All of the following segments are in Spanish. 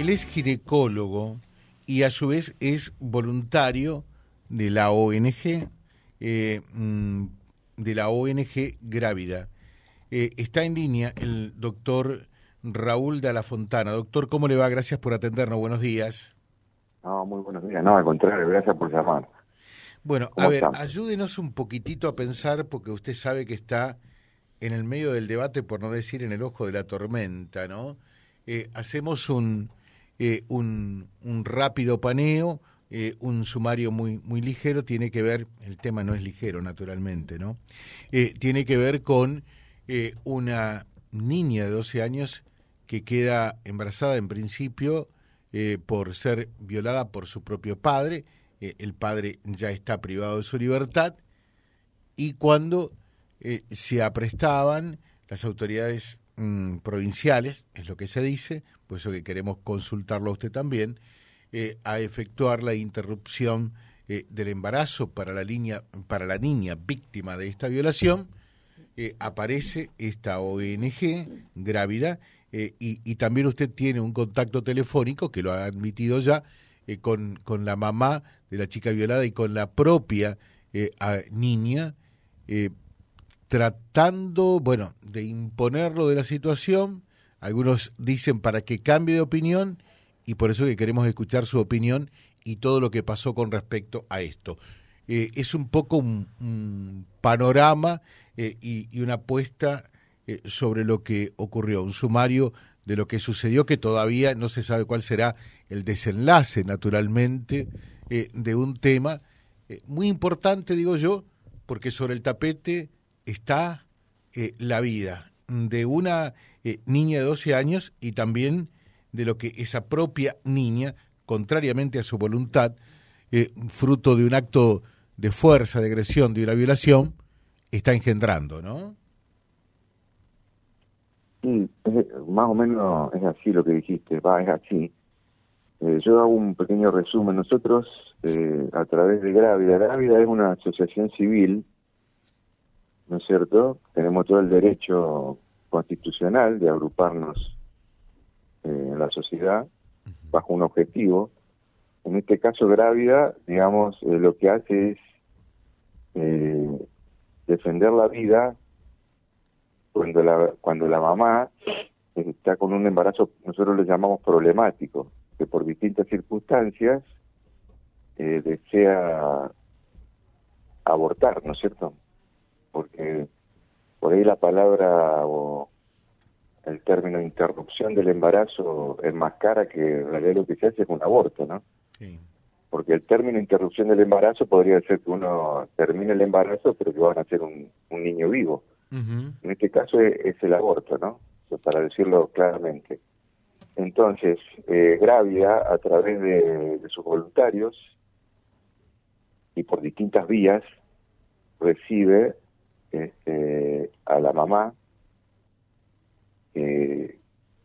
él es ginecólogo y a su vez es voluntario de la ONG, eh, mm, de la ONG Grávida. Eh, está en línea el doctor Raúl de la Fontana. Doctor, ¿cómo le va? Gracias por atendernos. Buenos días. No, muy buenos días. No, al contrario, gracias por llamar. Bueno, a ver, ayúdenos un poquitito a pensar, porque usted sabe que está en el medio del debate, por no decir en el ojo de la tormenta, ¿no? Eh, hacemos un, eh, un, rápido paneo, eh, un sumario muy, muy ligero, tiene que ver, el tema no es ligero, naturalmente, ¿no? tiene que ver con una niña de 12 años que queda embarazada en principio por ser violada por su propio padre, el padre ya está privado de su libertad, y cuando eh, se aprestaban las autoridades mm, provinciales, es lo que se dice, por eso que queremos consultarlo a usted también, eh, a efectuar la interrupción eh, del embarazo para la, niña, para la niña víctima de esta violación, aparece esta ONG grávida y, y, también usted tiene un contacto telefónico, que lo ha admitido ya, con, con la mamá de la chica violada y con la propia niña tratando, bueno, de imponerlo de la situación. Algunos dicen para que cambie de opinión y por eso que queremos escuchar su opinión y todo lo que pasó con respecto a esto. Eh, es un poco un, panorama eh, y, una apuesta eh, sobre lo que ocurrió, un sumario de lo que sucedió que todavía no se sabe cuál será el desenlace, naturalmente, de un tema muy importante, digo yo, porque sobre el tapete está eh, la vida de una eh, niña de 12 años y también de lo que esa propia niña, contrariamente a su voluntad, eh, fruto de un acto de fuerza, de agresión, de una violación, está engendrando, ¿no? Sí, más o menos es así lo que dijiste, va, es así. yo hago un pequeño resumen. Nosotros, a través de Grávida, Grávida es una asociación civil ¿no es cierto? Tenemos todo el derecho constitucional de agruparnos eh, en la sociedad bajo un objetivo. En este caso, Grávida, digamos, eh, lo que hace es eh, defender la vida cuando la, cuando la mamá está con un embarazo, nosotros le llamamos problemático, que por distintas circunstancias desea abortar, ¿no es cierto? Porque por ahí la palabra o el término interrupción del embarazo es más cara que en realidad lo que se hace es un aborto, ¿no? Sí. Porque el término interrupción del embarazo podría ser que uno termine el embarazo, pero que van a ser un, niño vivo. En este caso es, el aborto, ¿no? para decirlo claramente. Entonces, eh, Gravia, a través de sus voluntarios y por distintas vías, recibe este, a la mamá que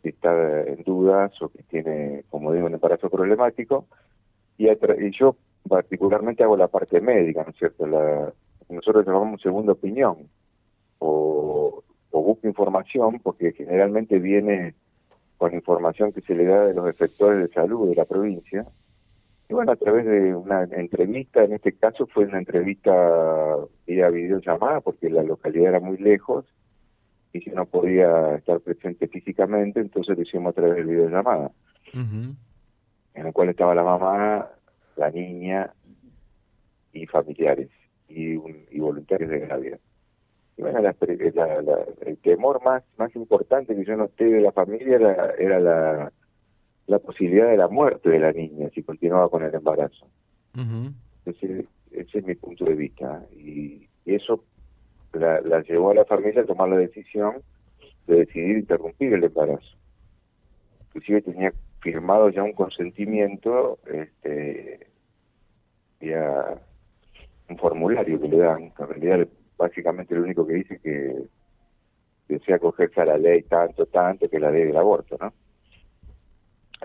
está en dudas o que tiene, como digo, un embarazo problemático, y, yo particularmente hago la parte médica, ¿no es cierto? La, nosotros llamamos segunda opinión, o, o busco información, porque generalmente viene con información que se le da de los efectores de salud de la provincia, y bueno, a través de una entrevista, en este caso fue una entrevista vía videollamada, porque la localidad era muy lejos y si no podía estar presente físicamente, entonces lo hicimos a través de videollamada, en el cual estaba la mamá, la niña y familiares y, y voluntarios de gravedad. Y bueno, el temor más, más importante que yo noté de la familia era, era la la posibilidad de la muerte de la niña si continuaba con el embarazo. ese, es mi punto de vista. Y, eso la, llevó a la familia a tomar la decisión de decidir interrumpir el embarazo. Inclusive tenía firmado ya un consentimiento, este, ya un formulario que le dan, en realidad básicamente lo único que dice que desea acogerse a la ley tanto, tanto, que la ley del aborto, ¿no?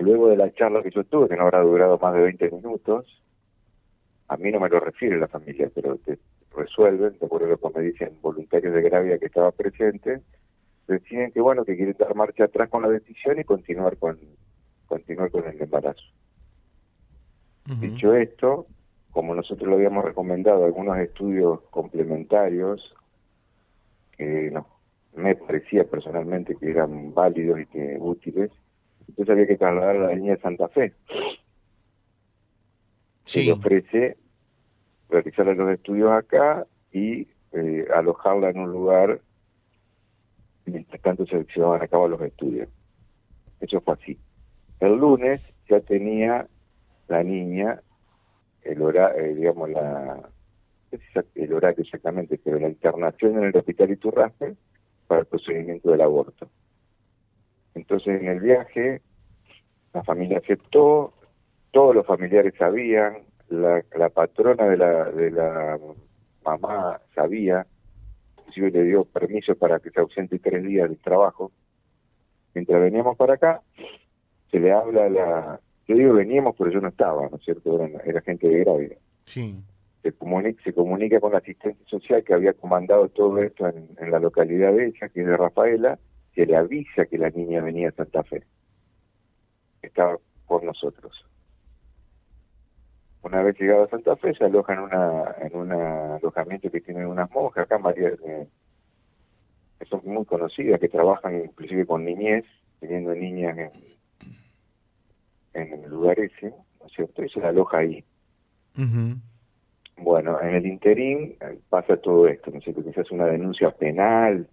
Luego de la charla que yo tuve, que no habrá durado más de 20 minutos, a mí no me lo refiere la familia, pero te resuelven, de acuerdo a lo que me dicen voluntarios de Gravia que estaba presente, deciden que bueno, que quieren dar marcha atrás con la decisión y continuar con, continuar con el embarazo. Dicho esto, como nosotros lo habíamos recomendado, algunos estudios complementarios que no, me parecía personalmente que eran válidos y que útiles, entonces había que trasladar a la niña de Santa Fe. Se le ofrece realizar los estudios acá y eh, alojarla en un lugar mientras tanto se llevaban a cabo los estudios. Eso fue así. El lunes ya tenía la niña el horario, eh, digamos, la, el horario exactamente, pero la internación en el hospital Iturraspe para el procedimiento del aborto. Entonces en el viaje la familia aceptó, todos los familiares sabían, la, la patrona de la, de la mamá sabía, inclusive le dio permiso para que se ausente tres días del trabajo. Mientras veníamos para acá, se le habla a la... Yo digo veníamos, pero yo no estaba, ¿no es cierto? Era, gente de grávida. Sí. Se comunica, se comunica con la asistente social que había comandado todo esto en, en la localidad de ella, que es de Rafaela, se le avisa que la niña venía a Santa Fe. Estaba por nosotros. Una vez llegado a Santa Fe, se aloja en una en un alojamiento que tienen unas monjas, acá María, eh, que son muy conocidas, que trabajan inclusive con niñez, teniendo niñas en, en el lugar ese, ¿no es cierto? Y se la aloja ahí. Bueno, en el interín eh, pasa todo esto, ¿no es cierto? Que se hace una denuncia penal,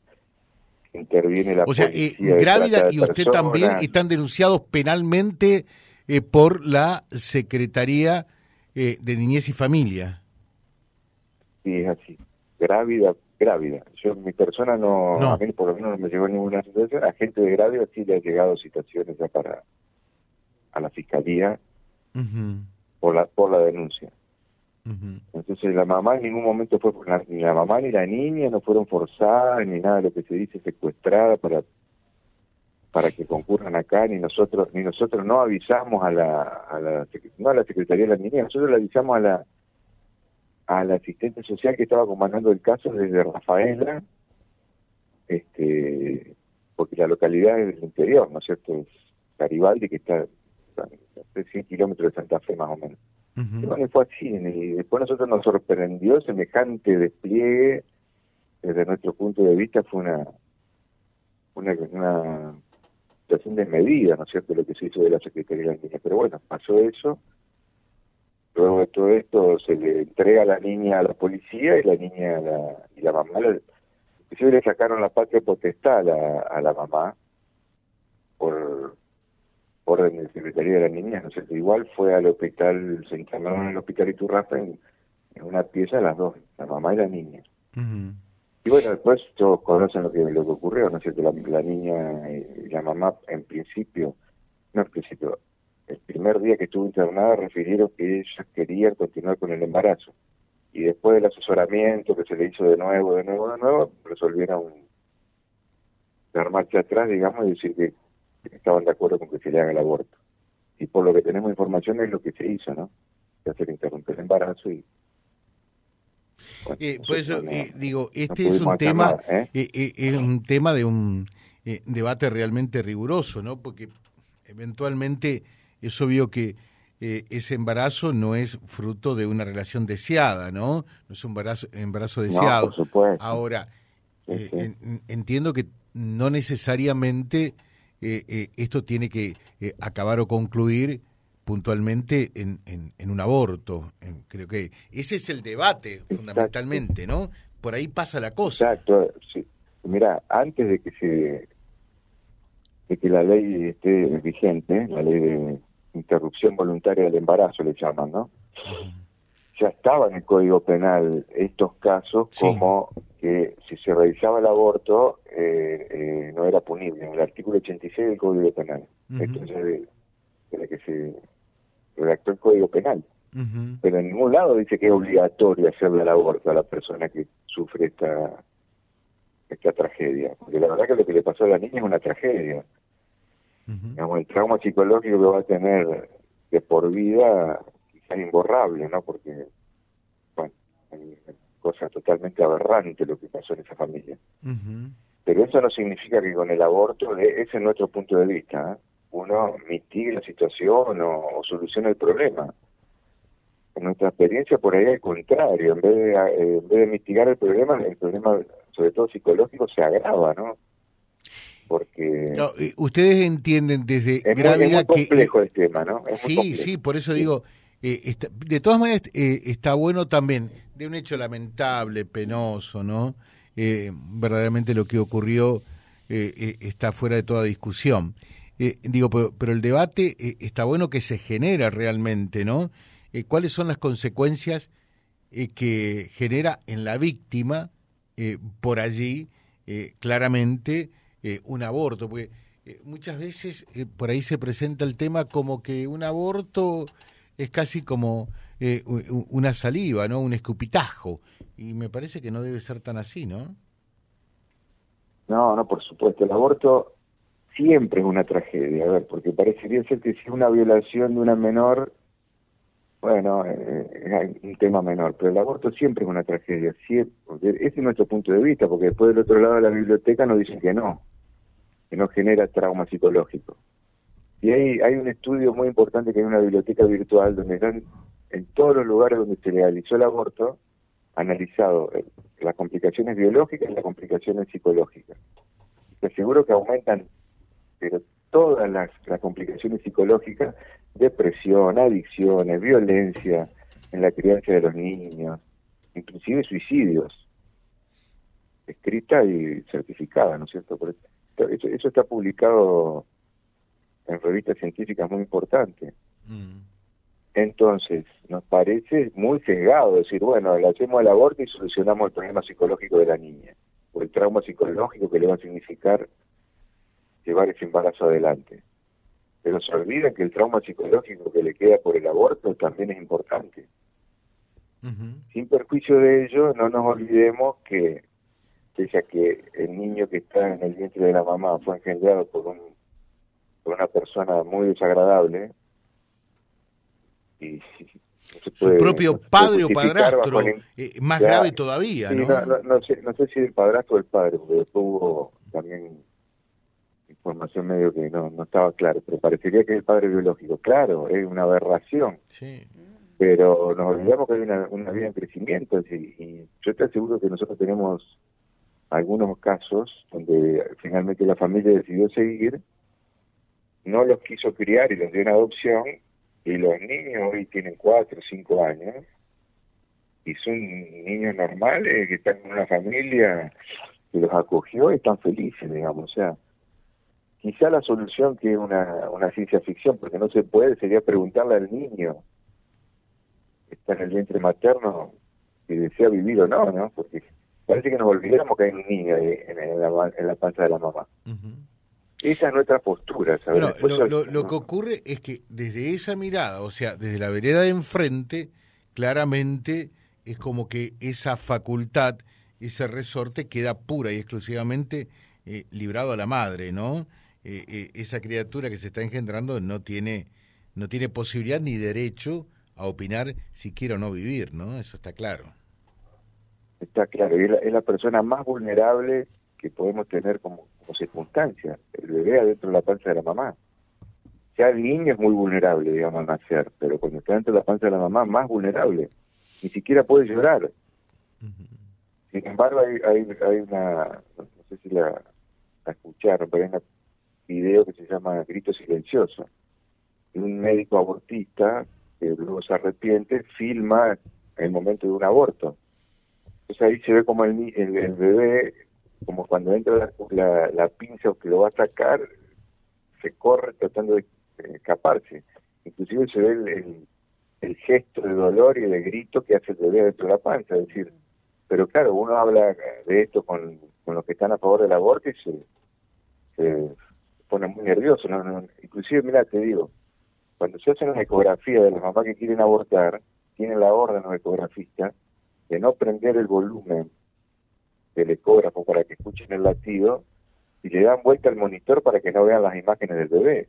interviene la o sea, eh, grávida y usted también están denunciados penalmente eh, por la Secretaría eh, de Niñez y Familia. Sí, es así. Grávida, grávida. Yo, mi persona no, a mí por lo menos no me llegó ninguna situación. A gente de grávida sí le ha llegado situaciones ya para a la fiscalía por la por la denuncia. Entonces la mamá en ningún momento fue, ni la mamá ni la niña no fueron forzadas, ni nada de lo que se dice secuestrada para para que concurran acá, ni nosotros ni nosotros no avisamos a la, a la no a la Secretaría de la Niña, nosotros le avisamos a la a la asistente social que estaba comandando el caso desde Rafaela, este porque la localidad es del interior, ¿no es cierto? Es Garibaldi, que está a 100 kilómetros de Santa Fe más o menos. Y bueno, fue así, y después nosotros nos sorprendió semejante despliegue, desde nuestro punto de vista fue una, una, una situación desmedida, ¿no es cierto?, lo que se hizo de la Secretaría de la Niña. Pero bueno, pasó eso, luego de todo esto se le entrega la niña a la policía y la niña la, y la mamá, le, inclusive le sacaron la patria potestad la, a la mamá por orden de Secretaría de la Niña, ¿no es cierto? Igual fue al hospital, se internaron en el hospital Iturraspe en, en una pieza las dos, la mamá y la niña. Y bueno, después todos conocen lo que, lo que ocurrió, ¿no es cierto? La, niña y la mamá, en principio, no en principio, el primer día que estuvo internada refirieron que ellas querían continuar con el embarazo. Y después del asesoramiento que se le hizo de nuevo, de nuevo, de nuevo, resolvieron dar marcha atrás, digamos, y decir que estaban de acuerdo con que se le haga el aborto. Y por lo que tenemos información es lo que se hizo, ¿no? Que hacer interrumpir el embarazo y eh, por eso eh, digo, este es un tema, ¿eh? es un tema de un debate realmente riguroso, ¿no? Porque eventualmente es obvio que ese embarazo no es fruto de una relación deseada, ¿no? No es un embarazo, embarazo deseado. Ahora, entiendo que no necesariamente esto tiene que acabar o concluir puntualmente en, en, un aborto. creo que ese es el debate fundamentalmente, ¿no? Por ahí pasa la cosa. Exacto. Sí. Mira, antes de que se de que la ley esté vigente, la ley de interrupción voluntaria del embarazo le llaman, ¿no? Ya estaba en el Código Penal estos casos como que si se realizaba el aborto eh, eh, no era punible, en el artículo 86 del Código Penal. Entonces, de que se redactó el Código Penal. Pero en ningún lado dice que es obligatorio hacerle el aborto a la persona que sufre esta esta tragedia. Porque la verdad que lo que le pasó a la niña es una tragedia. el trauma psicológico que va a tener de por vida quizás imborrable, ¿no? Porque, bueno, cosa totalmente aberrante lo que pasó en esa familia. Pero eso no significa que con el aborto, ese es nuestro punto de vista, ¿eh? uno mitigue la situación o, solucione el problema. En nuestra experiencia por ahí al contrario, en vez de, eh, en vez de mitigar el problema, el problema sobre todo psicológico se agrava, ¿no? Porque ustedes entienden desde es muy, complejo el tema, ¿no? sí, sí, por eso digo, eh, de todas maneras eh, está bueno también de un hecho lamentable, penoso, ¿no? verdaderamente lo que ocurrió está fuera de toda discusión. Eh, digo, pero, el debate eh, está bueno que se genera realmente, ¿no? Eh, ¿Cuáles son las consecuencias que genera en la víctima por allí claramente un aborto? Porque muchas veces por ahí se presenta el tema como que un aborto es casi como una saliva, ¿no? Un escupitajo. Y me parece que no debe ser tan así, ¿no? No, no, por supuesto. El aborto siempre es una tragedia, a ver, porque parecería ser que si una violación de una menor, bueno, eh, es un tema menor, pero el aborto siempre es una tragedia, ese es nuestro punto de vista, porque después del otro lado de la biblioteca nos dicen que no, que no genera trauma psicológico. Y hay, hay un estudio muy importante que hay una biblioteca virtual donde están en todos los lugares donde se legalizó el aborto, analizado eh, las complicaciones biológicas y las complicaciones psicológicas. Te aseguro que aumentan pero todas las, complicaciones psicológicas, depresión, adicciones, violencia en la crianza de los niños, inclusive suicidios, escrita y certificada, ¿no es cierto? Eso, eso está publicado en revistas científicas muy importantes. Mm. Entonces, nos parece muy cegado decir, bueno, le hacemos el aborto y solucionamos el problema psicológico de la niña, o el trauma psicológico que le va a significar llevar ese embarazo adelante. Pero se olvida que el trauma psicológico que le queda por el aborto también es importante. Sin perjuicio de ello, no nos olvidemos que, pese a que el niño que está en el vientre de la mamá fue engendrado por, un, por una persona muy desagradable, y su propio padre o padrastro, eh, más grave todavía, ¿no? No, sé, no sé si el padrastro o el padre, porque después hubo también información medio que no, no estaba claro, pero parecería que es el padre biológico. Claro, es una aberración. Pero nos olvidamos que hay una, una vida en crecimiento y, yo te aseguro que nosotros tenemos algunos casos donde finalmente la familia decidió seguir, no los quiso criar y los dio en adopción y los niños hoy tienen cuatro o cinco años y son niños normales que están en una familia que los acogió y están felices, digamos. O sea, quizá la solución que es una, una ciencia ficción, porque no se puede, sería preguntarle al niño que está en el vientre materno si desea vivir o no, ¿no? Porque parece que nos olvidamos que hay un niño en, la, en la panza de la mamá. Esa es nuestra postura, ¿sabes? lo, lo, que ocurre es que desde esa mirada, o sea, desde la vereda de enfrente, claramente es como que esa facultad, ese resorte queda pura y exclusivamente eh, librado a la madre, ¿no? Eh, eh, esa criatura que se está engendrando no tiene, no tiene posibilidad ni derecho a opinar si quiere o no vivir, ¿no? Eso está claro. Está claro, y es la, persona más vulnerable que podemos tener como, circunstancia, el bebé adentro de la panza de la mamá. Ya el niño es muy vulnerable, digamos, al nacer, pero cuando está dentro de la panza de la mamá, más vulnerable. Ni siquiera puede llorar. Sin embargo, hay, hay, hay una, no sé si la, la escucharon, pero hay una video que se llama Grito Silencioso. Un médico abortista que luego se arrepiente filma el momento de un aborto. Entonces ahí se ve como el, el, bebé, como cuando entra la, la, pinza o que lo va a sacar, se corre tratando de escaparse. Inclusive se ve el, el, gesto de dolor y de grito que hace el bebé dentro de la panza. Es decir, pero claro, uno habla de esto con, con los que están a favor del aborto y se, se pone muy nervioso. No, inclusive, mira, te digo, cuando se hace una ecografía de las mamás que quieren abortar, tienen la orden los ecografistas de no prender el volumen del ecógrafo para que escuchen el latido y le dan vuelta al monitor para que no vean las imágenes del bebé.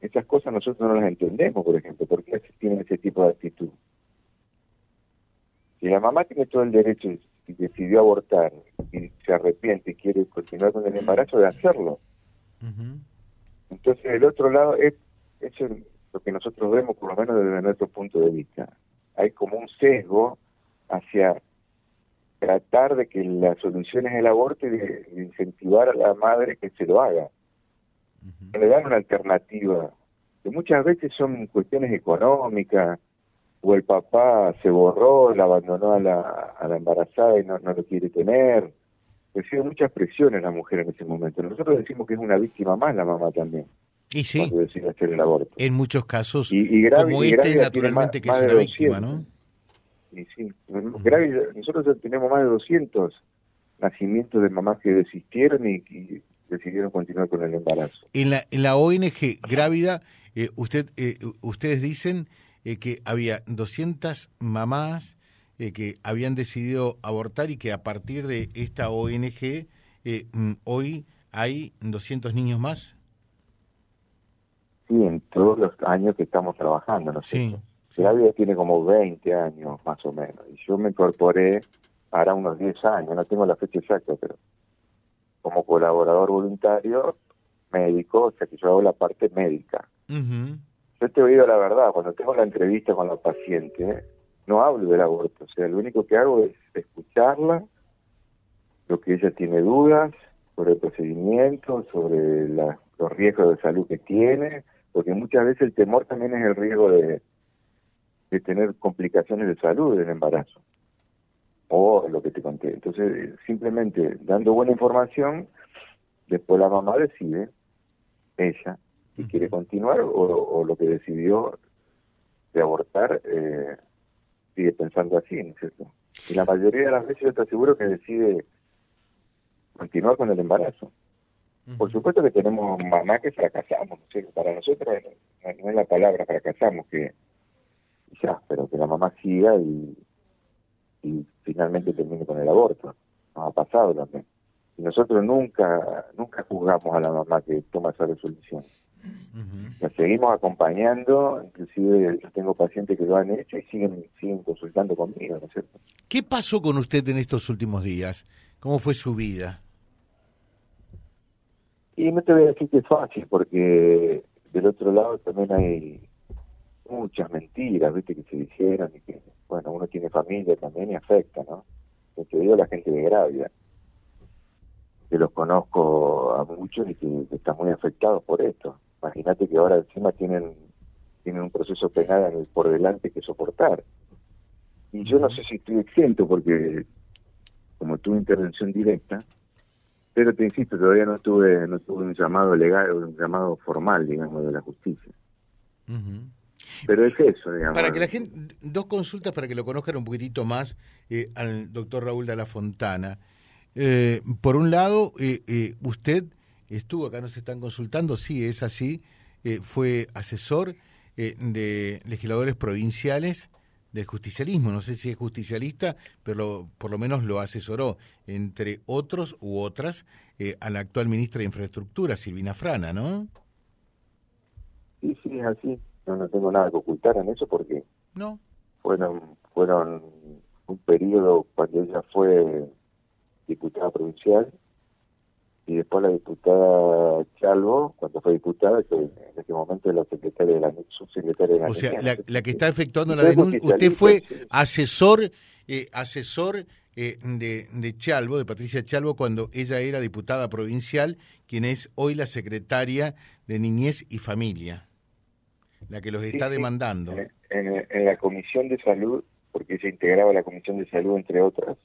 Esas cosas nosotros no las entendemos, por ejemplo, porque tienen ese tipo de actitud. Si la mamá tiene todo el derecho y decidió abortar y se arrepiente y quiere continuar con el embarazo, de hacerlo Entonces, el otro lado es, es lo que nosotros vemos, por lo menos desde nuestro punto de vista. Hay como un sesgo hacia tratar de que la solución es el aborto y de, incentivar a la madre que se lo haga. Le dan una alternativa, que muchas veces son cuestiones económicas, o el papá se borró, la abandonó a la, a la embarazada y no, no lo quiere tener. Recibe muchas presiones la mujer en ese momento. Nosotros decimos que es una víctima más la mamá también. Y sí, hacer el aborto. en muchos casos, y, como este, naturalmente, que es una víctima, ¿no? Y sí, nosotros tenemos más de 200 nacimientos de mamás que desistieron y, decidieron continuar con el embarazo. En la, en la ONG Grávida, eh, usted, eh, ustedes dicen eh, que había 200 mamás eh, que habían decidido abortar y que a partir de esta ONG mm, hoy hay 200 niños más. Sí, en todos los años que estamos trabajando, ¿no sé. Sí. Tiene como 20 años más o menos y yo me incorporé para unos 10 años, no tengo la fecha exacta, pero como colaborador voluntario médico, o sea que yo hago la parte médica. Yo te he oído la verdad, cuando tengo la entrevista con la paciente, no hablo del aborto, o sea, lo único que hago es escucharla, lo que ella tiene dudas sobre el procedimiento, sobre los riesgos de salud que tiene, porque muchas veces el temor también es el riesgo de, de tener complicaciones de salud del embarazo, o lo que te conté. Entonces, simplemente dando buena información, después la mamá decide, ella, si quiere continuar o, lo que decidió de abortar eh, sigue pensando así, ¿no es cierto? Y la mayoría de las veces yo te aseguro que decide continuar con el embarazo. Por supuesto que tenemos mamá que fracasamos, ¿no Para nosotros no, es la palabra fracasamos, que ya, pero que la mamá siga y, y finalmente termine con el aborto. Nos ha pasado también. Y nosotros nunca, nunca juzgamos a la mamá que toma esa resolución. La seguimos acompañando, inclusive yo tengo pacientes que lo han hecho y siguen, siguen consultando conmigo, ¿no es cierto? ¿Qué pasó con usted en estos últimos días? ¿Cómo fue su vida? Y no te voy a decir que es fácil, porque del otro lado también hay muchas mentiras, viste, que se dijeron y que, bueno, uno tiene familia también y afecta, ¿no? Te digo la gente de Gravia, que los conozco a muchos y que están muy afectados por esto Imagínate que ahora encima tienen, tienen un proceso penal por delante que soportar. Y yo no sé si estoy exento porque como tuve intervención directa, pero te insisto, todavía no tuve, no tuve un llamado legal, un llamado formal, digamos, de la justicia. Pero es eso, digamos. Para que la gente, dos consultas para que lo conozcan un poquitito más eh, al doctor Raúl de la Fontana. Eh, por un lado, eh, eh usted estuvo, acá nos están consultando, sí, es así, eh, fue asesor eh, de legisladores provinciales del justicialismo, no sé si es justicialista, pero por lo menos lo asesoró, entre otros u otras, a la actual ministra de Infraestructura, Silvina Frana, ¿no? Sí, sí, es así. No, no tengo nada que ocultar en eso porque no. fueron fueron un periodo cuando ella fue diputada provincial y después la diputada Chalvo, cuando fue diputada, que en ese momento la secretaria de la subsecretaria de la O sea, la, que está efectuando la denuncia, usted fue asesor eh, asesor eh, de, de Chalvo, de Patricia Chalvo, cuando ella era diputada provincial, quien es hoy la secretaria de Niñez y Familia, la que los está demandando. En, en la Comisión de Salud, porque se integraba la Comisión de Salud, entre otras,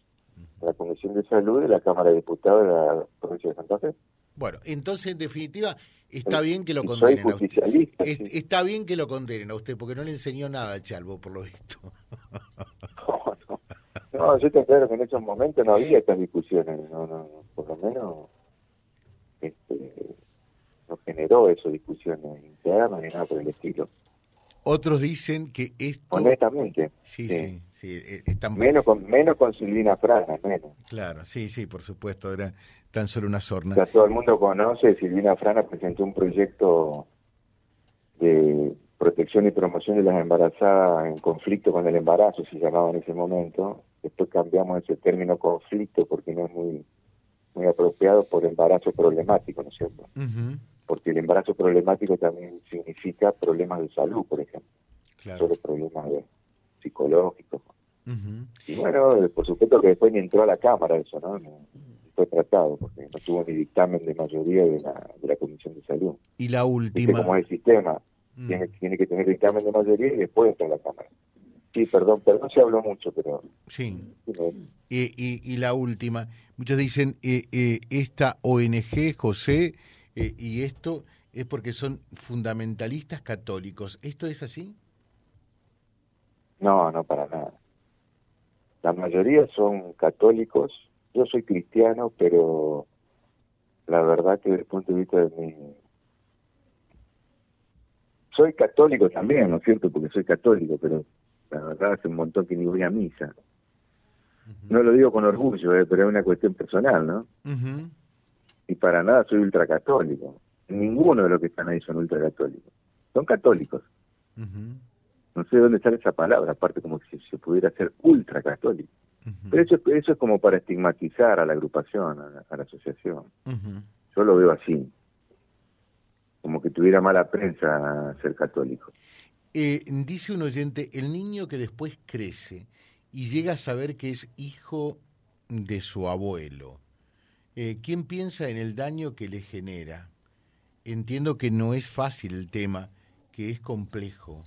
la Comisión de Salud de la Cámara de Diputados de la provincia de Santa Fe. Bueno, entonces en definitiva está bien que lo condenen a usted. Está bien que lo condenen a usted porque no le enseñó nada a Chalvo por lo visto. no, yo te aclaro que en esos momentos no había estas discusiones, no, no, por lo menos este, no generó esas discusiones internas ni nada por el estilo. Otros dicen que esto... Honestamente. Sí, sí, sí. Eh, menos, con, menos con Silvina Frana, menos. Claro, sí, sí, por supuesto, era tan solo una sorna. Ya todo el mundo conoce, Silvina Frana presentó un proyecto de protección y promoción de las embarazadas en conflicto con el embarazo, se llamaba en ese momento. Después cambiamos ese término conflicto porque no es muy muy apropiado por embarazo problemático, ¿no es cierto? Porque el embarazo problemático también significa problemas de salud, por ejemplo, solo problemas psicológicos. Y bueno, por supuesto que después ni entró a la Cámara eso, ¿no? fue tratado, porque no tuvo ni dictamen de mayoría de la, de la Comisión de Salud. Y la última. como es el sistema, mm. tiene, tiene que tener dictamen de mayoría y después entra a la Cámara. Sí, perdón, perdón se habló mucho, pero... Sí. y, y, la última, muchos dicen, eh, eh, esta ONG, José, eh, y esto es porque son fundamentalistas católicos. ¿Esto es así? No, no, para nada. La mayoría son católicos. Yo soy cristiano, pero la verdad que desde el punto de vista de mi... Soy católico también, ¿no es cierto? Porque soy católico, pero la verdad hace un montón que ni voy a misa. No lo digo con orgullo, eh, pero es una cuestión personal, ¿no? Y para nada soy ultracatólico. Ninguno de los que están ahí son ultracatólicos. Son católicos. No sé de dónde sale esa palabra, aparte como si se pudiera ser ultracatólico. Pero eso, eso es como para estigmatizar a la agrupación, a la, asociación. Yo lo veo así. Como que tuviera mala prensa ser católico. Eh, dice un oyente, el niño que después crece y llega a saber que es hijo de su abuelo, eh, ¿quién piensa en el daño que le genera? Entiendo que no es fácil el tema, que es complejo.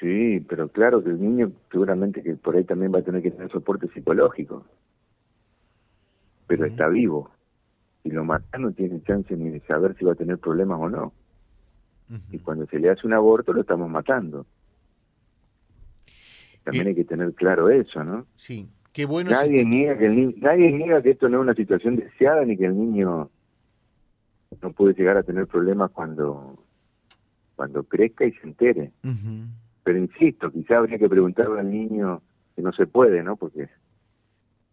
Sí, pero claro que el niño seguramente que por ahí también va a tener que tener soporte psicológico. Pero está vivo. Y lo mata no tiene chance ni de saber si va a tener problemas o no. Y cuando se le hace un aborto lo estamos matando. También hay que tener claro eso, ¿no? Sí, qué bueno. Nadie, niega que el nadie niega que esto no es una situación deseada ni que el niño no puede llegar a tener problemas cuando, cuando crezca y se entere. Pero insisto, quizá habría que preguntarle al niño que no se puede, ¿no? Porque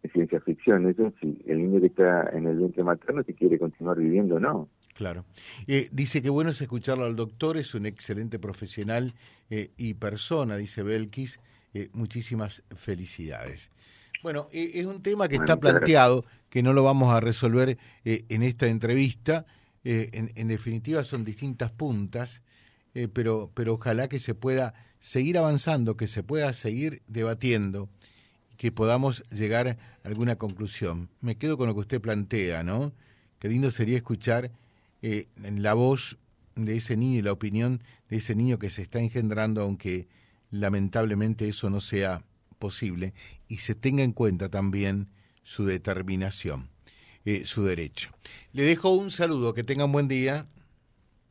es ciencia ficción, eso si el niño que está en el vientre materno si quiere continuar viviendo o no. Claro. Eh, dice que bueno es escucharlo al doctor, es un excelente profesional eh, y persona, dice Belkis. Eh, muchísimas felicidades. Bueno, es un tema que está planteado, que no lo vamos a resolver en esta entrevista. En, en, definitiva son distintas puntas, pero, pero ojalá que se pueda seguir avanzando, que se pueda seguir debatiendo, que podamos llegar a alguna conclusión. Me quedo con lo que usted plantea, ¿no? Qué lindo sería escuchar eh, la voz de ese niño y la opinión de ese niño que se está engendrando, aunque lamentablemente eso no sea posible, y se tenga en cuenta también su determinación, eh, su derecho. Le dejo un saludo, que tengan buen día.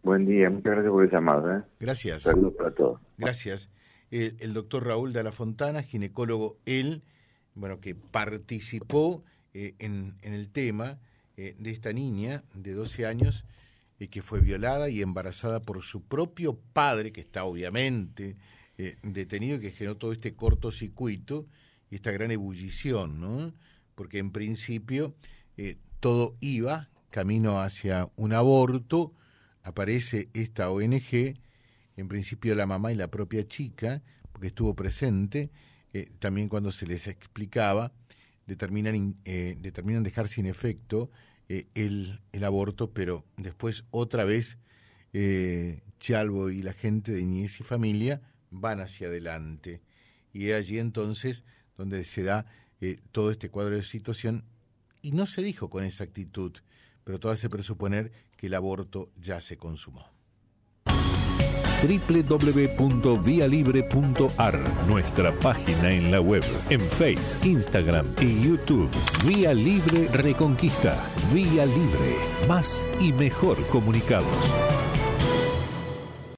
Buen día, muchas gracias por el llamado. ¿eh? Gracias. Saludos para todos. Gracias. el doctor Raúl de la Fontana, ginecólogo, él, bueno, que participó en, en, el tema de esta niña de 12 años y que fue violada y embarazada por su propio padre, que está obviamente eh, detenido que generó todo este cortocircuito y esta gran ebullición, ¿no? Porque en principio eh, todo iba camino hacia un aborto, aparece esta ONG, en principio la mamá y la propia chica, porque estuvo presente, eh, también cuando se les explicaba, determinan, determinan dejar sin efecto eh, el, el, aborto, pero después otra vez eh, Chalvo y la gente de Niñez y Familia van hacia adelante. Y es allí entonces donde se da eh, todo este cuadro de situación. Y no se dijo con exactitud, pero todo hace presuponer que el aborto ya se consumó www.vialibre.ar, nuestra página en la web, en Face, Instagram y YouTube. Vía Libre Reconquista. Vía Libre. Más y mejor comunicados.